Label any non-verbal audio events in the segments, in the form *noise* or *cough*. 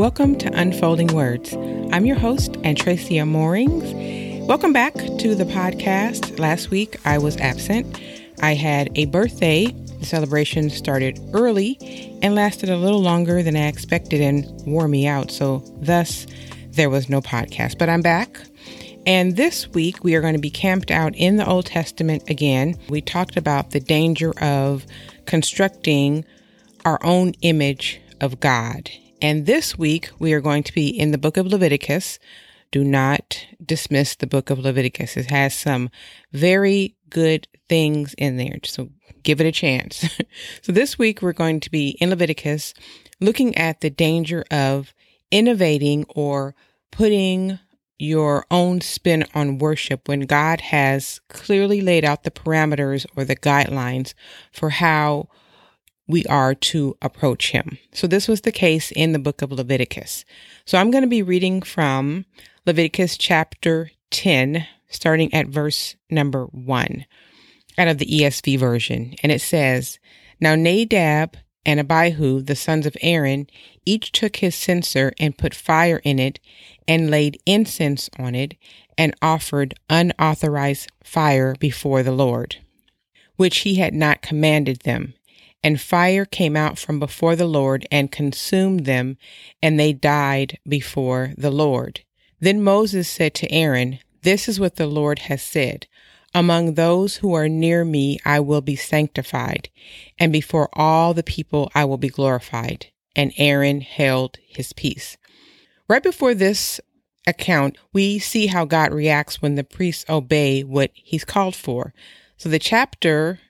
Welcome to Unfolding Words. I'm your host, Antracia Moorings. Welcome back to the podcast. Last week I was absent. I had a birthday. The celebration started early and lasted a little longer than I expected and wore me out. So, thus, there was no podcast. But I'm back. And this week we are going to be camped out in the Old Testament again. We talked about the danger of constructing our own image of God and this week we are going to be in the book of Leviticus. Do not dismiss the book of Leviticus. It has some very good things in there. So give it a chance. *laughs* so this week we're going to be in Leviticus looking at the danger of innovating or putting your own spin on worship when God has clearly laid out the parameters or the guidelines for how we are to approach him. So this was the case in the book of Leviticus. So I'm going to be reading from Leviticus chapter 10, starting at verse number 1 out of the ESV version. And it says, Now Nadab and Abihu, the sons of Aaron, each took his censer and put fire in it and laid incense on it and offered unauthorized fire before the Lord, which he had not commanded them and fire came out from before the Lord and consumed them, and they died before the Lord. Then Moses said to Aaron, This is what the Lord has said. Among those who are near me, I will be sanctified, and before all the people, I will be glorified. And Aaron held his peace. Right before this account, we see how God reacts when the priests obey what he's called for. So the chapter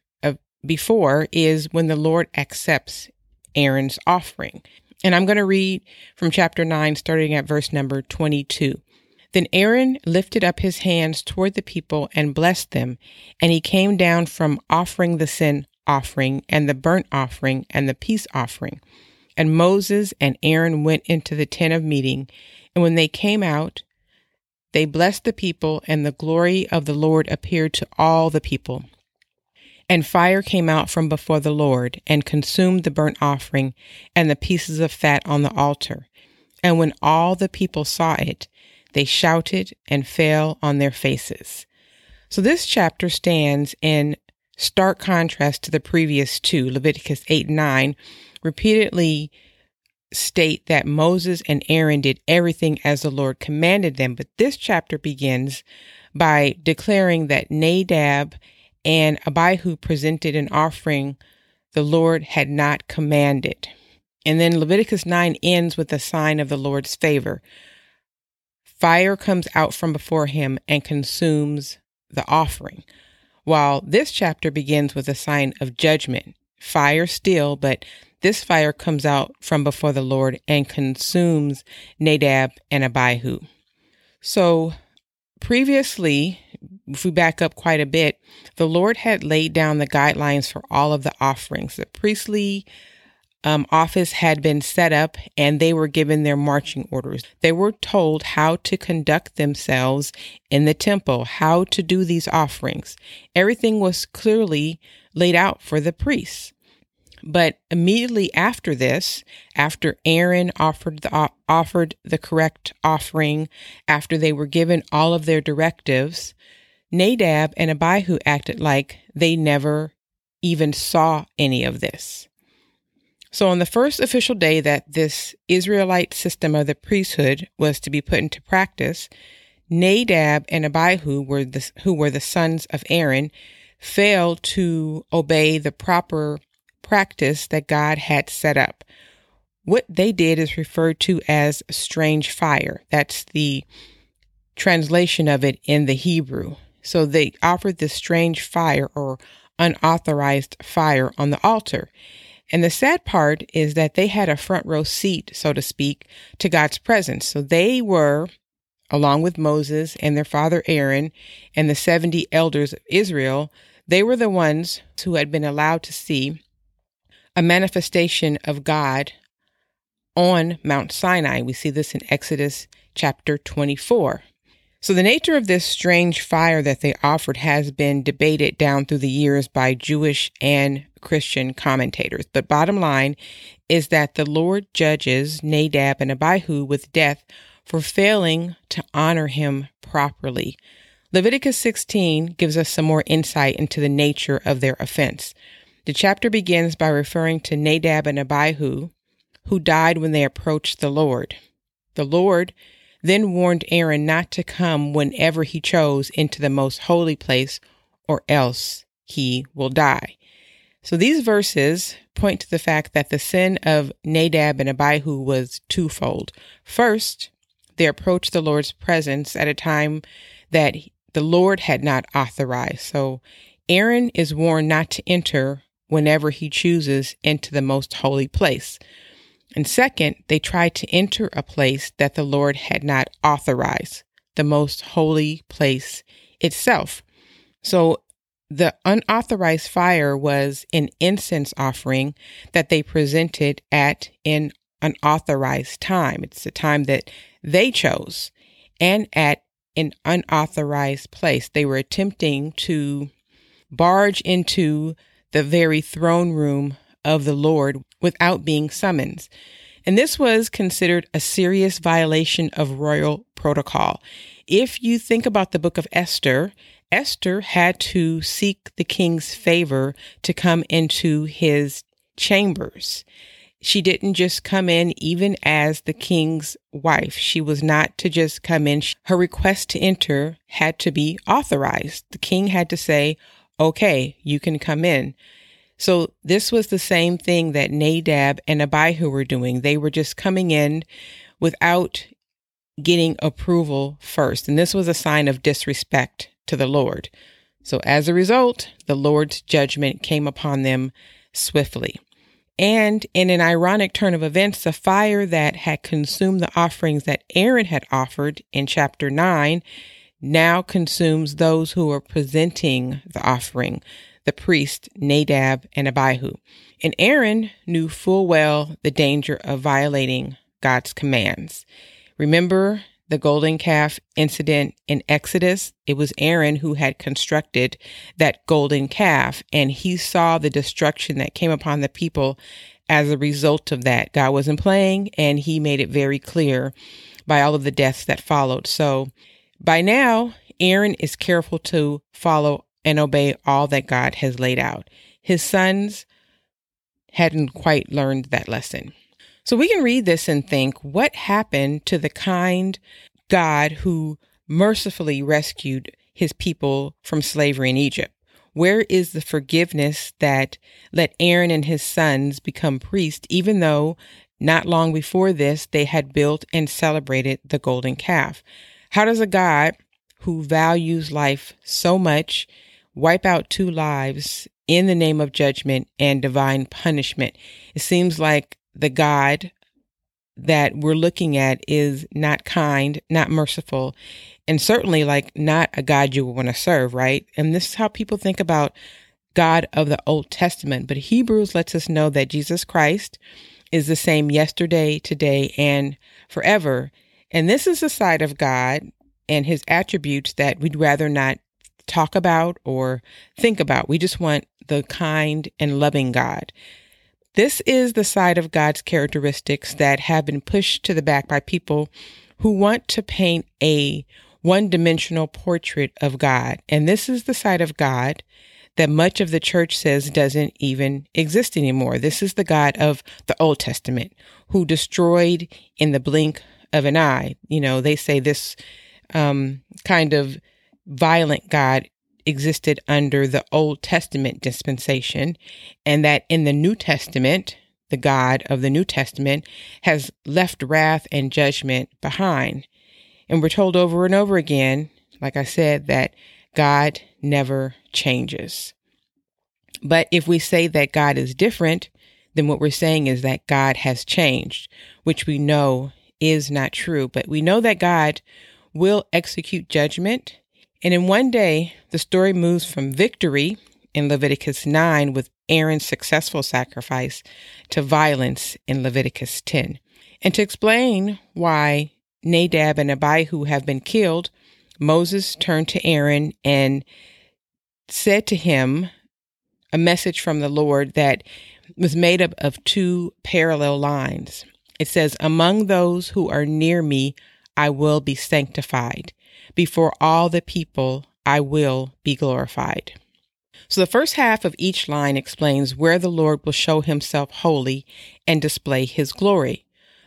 before is when the Lord accepts Aaron's offering. And I'm going to read from chapter 9, starting at verse number 22. Then Aaron lifted up his hands toward the people and blessed them, and he came down from offering the sin offering and the burnt offering and the peace offering. And Moses and Aaron went into the tent of meeting, and when they came out, they blessed the people, and the glory of the Lord appeared to all the people. And fire came out from before the Lord and consumed the burnt offering and the pieces of fat on the altar. And when all the people saw it, they shouted and fell on their faces. So this chapter stands in stark contrast to the previous two, Leviticus 8 and 9, repeatedly state that Moses and Aaron did everything as the Lord commanded them. But this chapter begins by declaring that Nadab and Abihu presented an offering the Lord had not commanded. And then Leviticus 9 ends with a sign of the Lord's favor. Fire comes out from before him and consumes the offering, while this chapter begins with a sign of judgment. Fire still, but this fire comes out from before the Lord and consumes Nadab and Abihu. So previously, if we back up quite a bit, the Lord had laid down the guidelines for all of the offerings. The priestly um, office had been set up and they were given their marching orders. They were told how to conduct themselves in the temple, how to do these offerings. Everything was clearly laid out for the priests. But immediately after this, after Aaron offered the, offered the correct offering, after they were given all of their directives, Nadab and Abihu acted like they never even saw any of this. So, on the first official day that this Israelite system of the priesthood was to be put into practice, Nadab and Abihu, were the, who were the sons of Aaron, failed to obey the proper practice that God had set up. What they did is referred to as strange fire. That's the translation of it in the Hebrew. So they offered this strange fire or unauthorized fire on the altar. And the sad part is that they had a front row seat, so to speak, to God's presence. So they were, along with Moses and their father Aaron and the 70 elders of Israel, they were the ones who had been allowed to see a manifestation of God on Mount Sinai. We see this in Exodus chapter 24. So, the nature of this strange fire that they offered has been debated down through the years by Jewish and Christian commentators. But bottom line is that the Lord judges Nadab and Abihu with death for failing to honor him properly. Leviticus 16 gives us some more insight into the nature of their offense. The chapter begins by referring to Nadab and Abihu, who died when they approached the Lord. The Lord then warned Aaron not to come whenever he chose into the most holy place, or else he will die. So these verses point to the fact that the sin of Nadab and Abihu was twofold. First, they approached the Lord's presence at a time that the Lord had not authorized. So Aaron is warned not to enter whenever he chooses into the most holy place. And second, they tried to enter a place that the Lord had not authorized, the most holy place itself. So the unauthorized fire was an incense offering that they presented at an unauthorized time. It's the time that they chose and at an unauthorized place. They were attempting to barge into the very throne room of the Lord without being summoned. And this was considered a serious violation of royal protocol. If you think about the book of Esther, Esther had to seek the king's favor to come into his chambers. She didn't just come in even as the king's wife. She was not to just come in. Her request to enter had to be authorized. The king had to say, okay, you can come in. So this was the same thing that Nadab and Abihu were doing. They were just coming in without getting approval first. And this was a sign of disrespect to the Lord. So as a result, the Lord's judgment came upon them swiftly. And in an ironic turn of events, the fire that had consumed the offerings that Aaron had offered in chapter 9 now consumes those who are presenting the offering, the priest Nadab and Abihu. And Aaron knew full well the danger of violating God's commands. Remember the golden calf incident in Exodus? It was Aaron who had constructed that golden calf, and he saw the destruction that came upon the people as a result of that. God wasn't playing, and he made it very clear by all of the deaths that followed. So by now, Aaron is careful to follow and obey all that God has laid out. His sons hadn't quite learned that lesson. So we can read this and think what happened to the kind God who mercifully rescued his people from slavery in Egypt? Where is the forgiveness that let Aaron and his sons become priests, even though not long before this they had built and celebrated the golden calf? How does a God who values life so much wipe out two lives in the name of judgment and divine punishment. It seems like the God that we're looking at is not kind, not merciful, and certainly like not a God you would want to serve, right? And this is how people think about God of the Old Testament. But Hebrews lets us know that Jesus Christ is the same yesterday, today, and forever. And this is the side of God and his attributes that we'd rather not talk about or think about. We just want the kind and loving God. This is the side of God's characteristics that have been pushed to the back by people who want to paint a one dimensional portrait of God. And this is the side of God that much of the church says doesn't even exist anymore. This is the God of the Old Testament who destroyed in the blink of an eye. You know, they say this um, kind of violent God existed under the Old Testament dispensation, and that in the New Testament, the God of the New Testament has left wrath and judgment behind. And we're told over and over again, like I said, that God never changes. But if we say that God is different, then what we're saying is that God has changed, which we know is not true. But we know that God will execute judgment and in one day, the story moves from victory in Leviticus 9 with Aaron's successful sacrifice to violence in Leviticus 10. And to explain why Nadab and Abihu have been killed, Moses turned to Aaron and said to him, a message from the Lord that was made up of two parallel lines. It says, Among those who are near me, I will be sanctified. Before all the people, I will be glorified. So the first half of each line explains where the Lord will show himself holy and display his glory.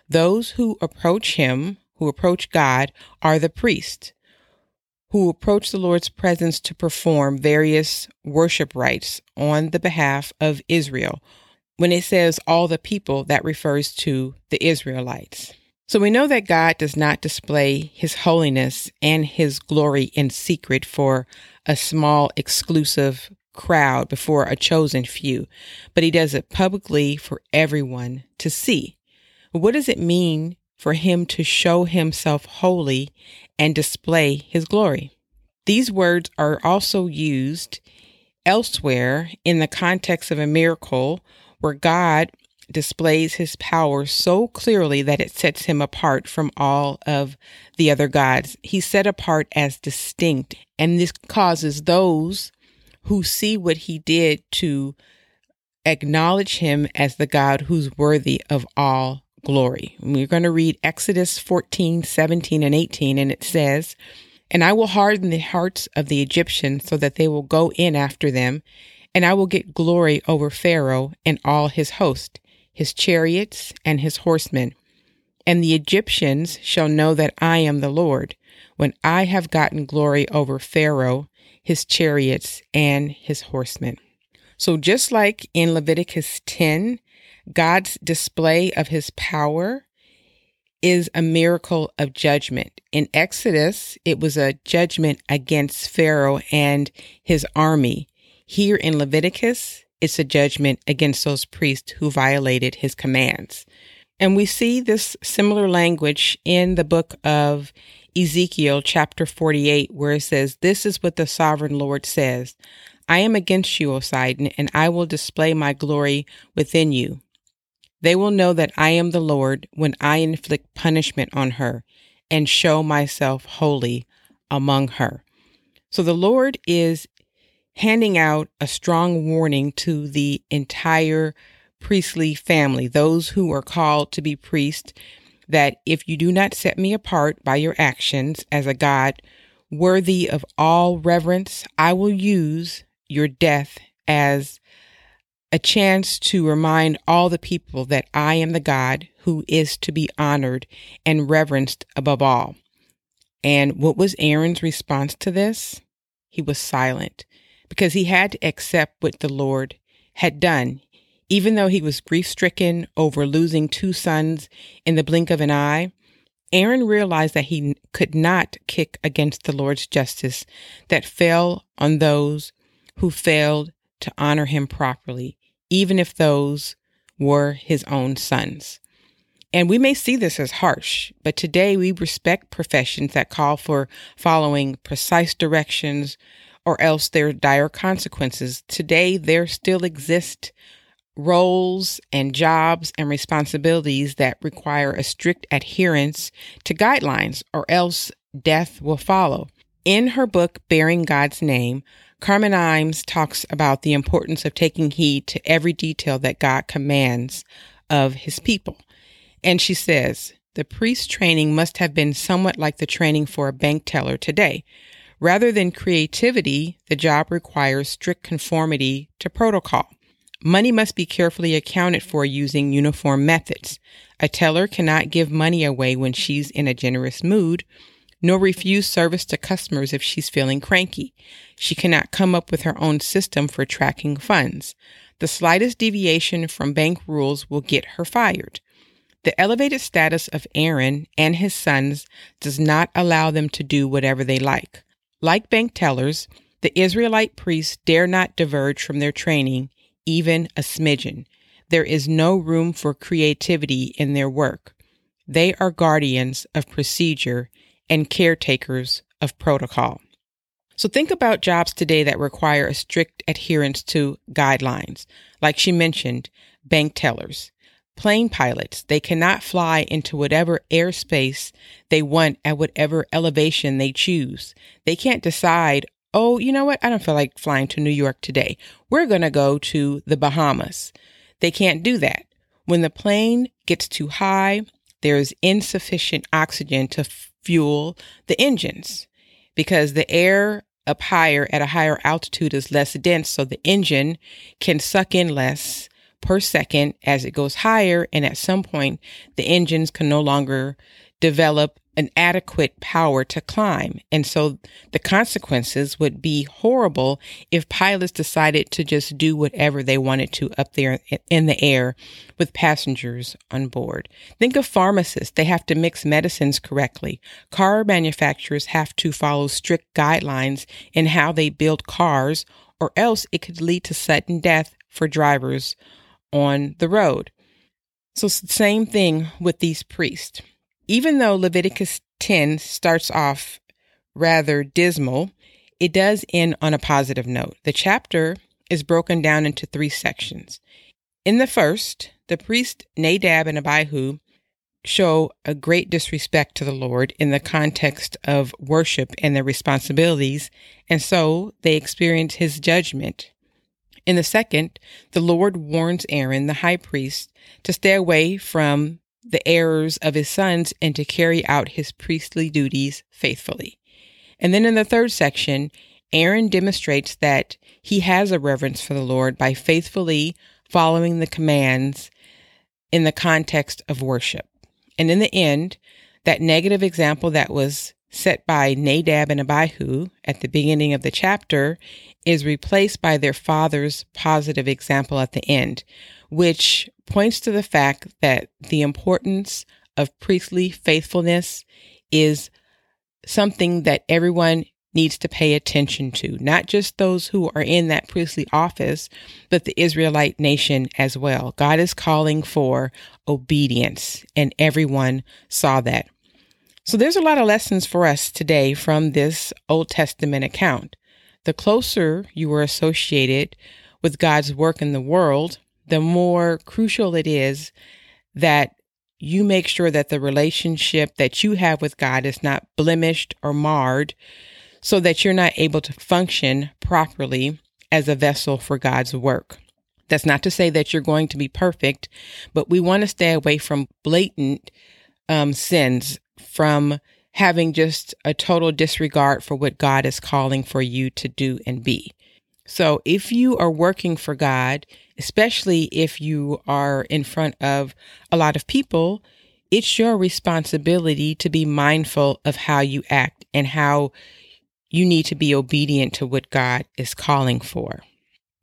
Those who approach him, who approach God, are the priests who approach the Lord's presence to perform various worship rites on the behalf of Israel. When it says all the people, that refers to the Israelites. So we know that God does not display his holiness and his glory in secret for a small, exclusive crowd before a chosen few, but he does it publicly for everyone to see. What does it mean for him to show himself holy and display his glory? These words are also used elsewhere in the context of a miracle where God displays his power so clearly that it sets him apart from all of the other gods. He's set apart as distinct, and this causes those who see what he did to acknowledge him as the God who's worthy of all glory. we're going to read Exodus 14, 17, and 18, and it says, And I will harden the hearts of the Egyptians so that they will go in after them, and I will get glory over Pharaoh and all his host, his chariots and his horsemen. And the Egyptians shall know that I am the Lord, when I have gotten glory over Pharaoh his chariots, and his horsemen. So, just like in Leviticus 10, God's display of his power is a miracle of judgment. In Exodus, it was a judgment against Pharaoh and his army. Here in Leviticus, it's a judgment against those priests who violated his commands. And we see this similar language in the book of Ezekiel chapter 48, where it says, This is what the sovereign Lord says I am against you, O Sidon, and I will display my glory within you. They will know that I am the Lord when I inflict punishment on her and show myself holy among her. So the Lord is handing out a strong warning to the entire priestly family, those who are called to be priests that if you do not set me apart by your actions as a God worthy of all reverence, I will use your death as a chance to remind all the people that I am the God who is to be honored and reverenced above all. And what was Aaron's response to this? He was silent because he had to accept what the Lord had done. Even though he was grief stricken over losing two sons in the blink of an eye, Aaron realized that he could not kick against the Lord's justice that fell on those who failed to honor him properly, even if those were his own sons. And we may see this as harsh, but today we respect professions that call for following precise directions or else there are dire consequences. Today, there still exist roles and jobs and responsibilities that require a strict adherence to guidelines, or else death will follow. In her book, Bearing God's Name, Carmen Imes talks about the importance of taking heed to every detail that God commands of his people. And she says, the priest training must have been somewhat like the training for a bank teller today. Rather than creativity, the job requires strict conformity to protocol. Money must be carefully accounted for using uniform methods. A teller cannot give money away when she's in a generous mood, nor refuse service to customers if she's feeling cranky. She cannot come up with her own system for tracking funds. The slightest deviation from bank rules will get her fired. The elevated status of Aaron and his sons does not allow them to do whatever they like. Like bank tellers, the Israelite priests dare not diverge from their training even a smidgen. There is no room for creativity in their work. They are guardians of procedure and caretakers of protocol. So think about jobs today that require a strict adherence to guidelines. Like she mentioned, bank tellers, plane pilots, they cannot fly into whatever airspace they want at whatever elevation they choose. They can't decide oh, you know what? I don't feel like flying to New York today. We're going to go to the Bahamas. They can't do that. When the plane gets too high, there's insufficient oxygen to fuel the engines because the air up higher at a higher altitude is less dense, so the engine can suck in less per second as it goes higher. And at some point, the engines can no longer develop an adequate power to climb. And so the consequences would be horrible if pilots decided to just do whatever they wanted to up there in the air with passengers on board. Think of pharmacists. They have to mix medicines correctly. Car manufacturers have to follow strict guidelines in how they build cars or else it could lead to sudden death for drivers on the road. So same thing with these priests. Even though Leviticus 10 starts off rather dismal, it does end on a positive note. The chapter is broken down into three sections. In the first, the priest Nadab and Abihu show a great disrespect to the Lord in the context of worship and their responsibilities, and so they experience his judgment. In the second, the Lord warns Aaron, the high priest, to stay away from the errors of his sons and to carry out his priestly duties faithfully. And then in the third section, Aaron demonstrates that he has a reverence for the Lord by faithfully following the commands in the context of worship. And in the end, that negative example that was set by Nadab and Abihu at the beginning of the chapter is replaced by their father's positive example at the end, which points to the fact that the importance of priestly faithfulness is something that everyone needs to pay attention to, not just those who are in that priestly office, but the Israelite nation as well. God is calling for obedience, and everyone saw that. So there's a lot of lessons for us today from this Old Testament account. The closer you are associated with God's work in the world, the more crucial it is that you make sure that the relationship that you have with God is not blemished or marred so that you're not able to function properly as a vessel for God's work. That's not to say that you're going to be perfect, but we want to stay away from blatant um, sins, from having just a total disregard for what God is calling for you to do and be. So if you are working for God, especially if you are in front of a lot of people, it's your responsibility to be mindful of how you act and how you need to be obedient to what God is calling for.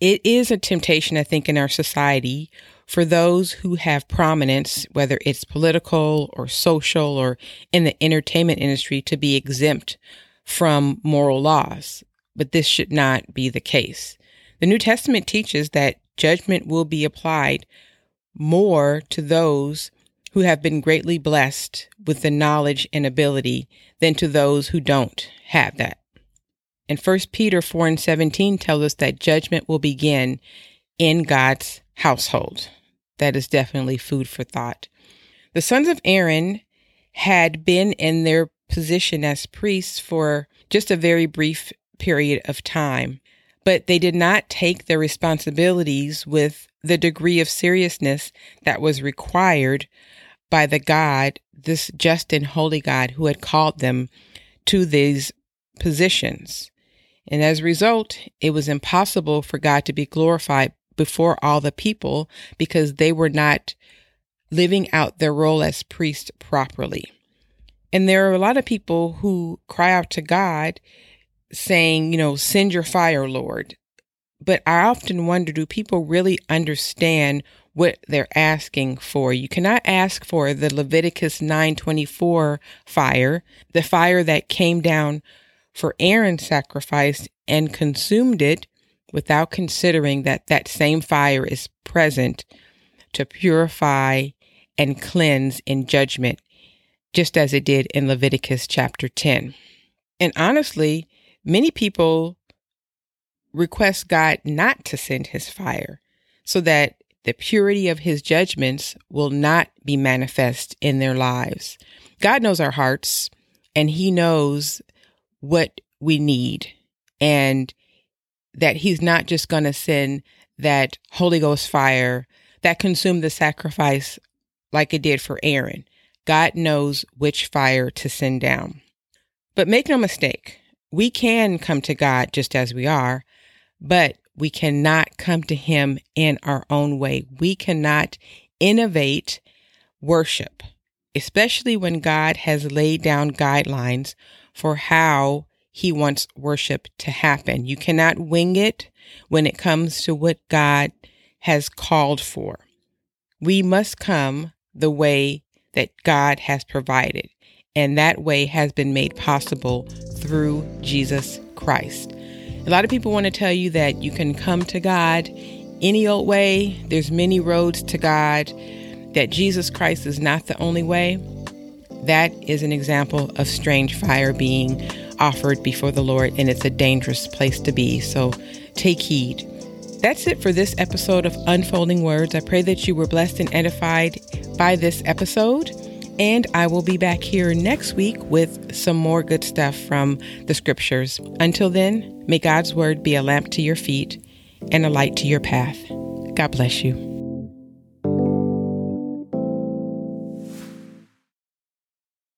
It is a temptation, I think, in our society for those who have prominence, whether it's political or social or in the entertainment industry, to be exempt from moral laws. But this should not be the case. The New Testament teaches that judgment will be applied more to those who have been greatly blessed with the knowledge and ability than to those who don't have that. And 1 Peter 4 and 17 tells us that judgment will begin in God's household. That is definitely food for thought. The sons of Aaron had been in their position as priests for just a very brief period of time but they did not take their responsibilities with the degree of seriousness that was required by the God, this just and holy God who had called them to these positions. And as a result, it was impossible for God to be glorified before all the people because they were not living out their role as priests properly. And there are a lot of people who cry out to God saying, you know, send your fire, Lord. But I often wonder do people really understand what they're asking for? You cannot ask for the Leviticus 9:24 fire, the fire that came down for Aaron's sacrifice and consumed it without considering that that same fire is present to purify and cleanse in judgment, just as it did in Leviticus chapter 10. And honestly, Many people request God not to send his fire so that the purity of his judgments will not be manifest in their lives. God knows our hearts and he knows what we need. and that he's not just going to send that Holy Ghost fire that consumed the sacrifice like it did for Aaron. God knows which fire to send down. But make no mistake, we can come to God just as we are, but we cannot come to Him in our own way. We cannot innovate worship, especially when God has laid down guidelines for how He wants worship to happen. You cannot wing it when it comes to what God has called for. We must come the way that God has provided, and that way has been made possible through Jesus Christ. A lot of people want to tell you that you can come to God any old way. There's many roads to God, that Jesus Christ is not the only way. That is an example of strange fire being offered before the Lord, and it's a dangerous place to be. So take heed. That's it for this episode of Unfolding Words. I pray that you were blessed and edified by this episode. And I will be back here next week with some more good stuff from the scriptures. Until then, may God's word be a lamp to your feet and a light to your path. God bless you.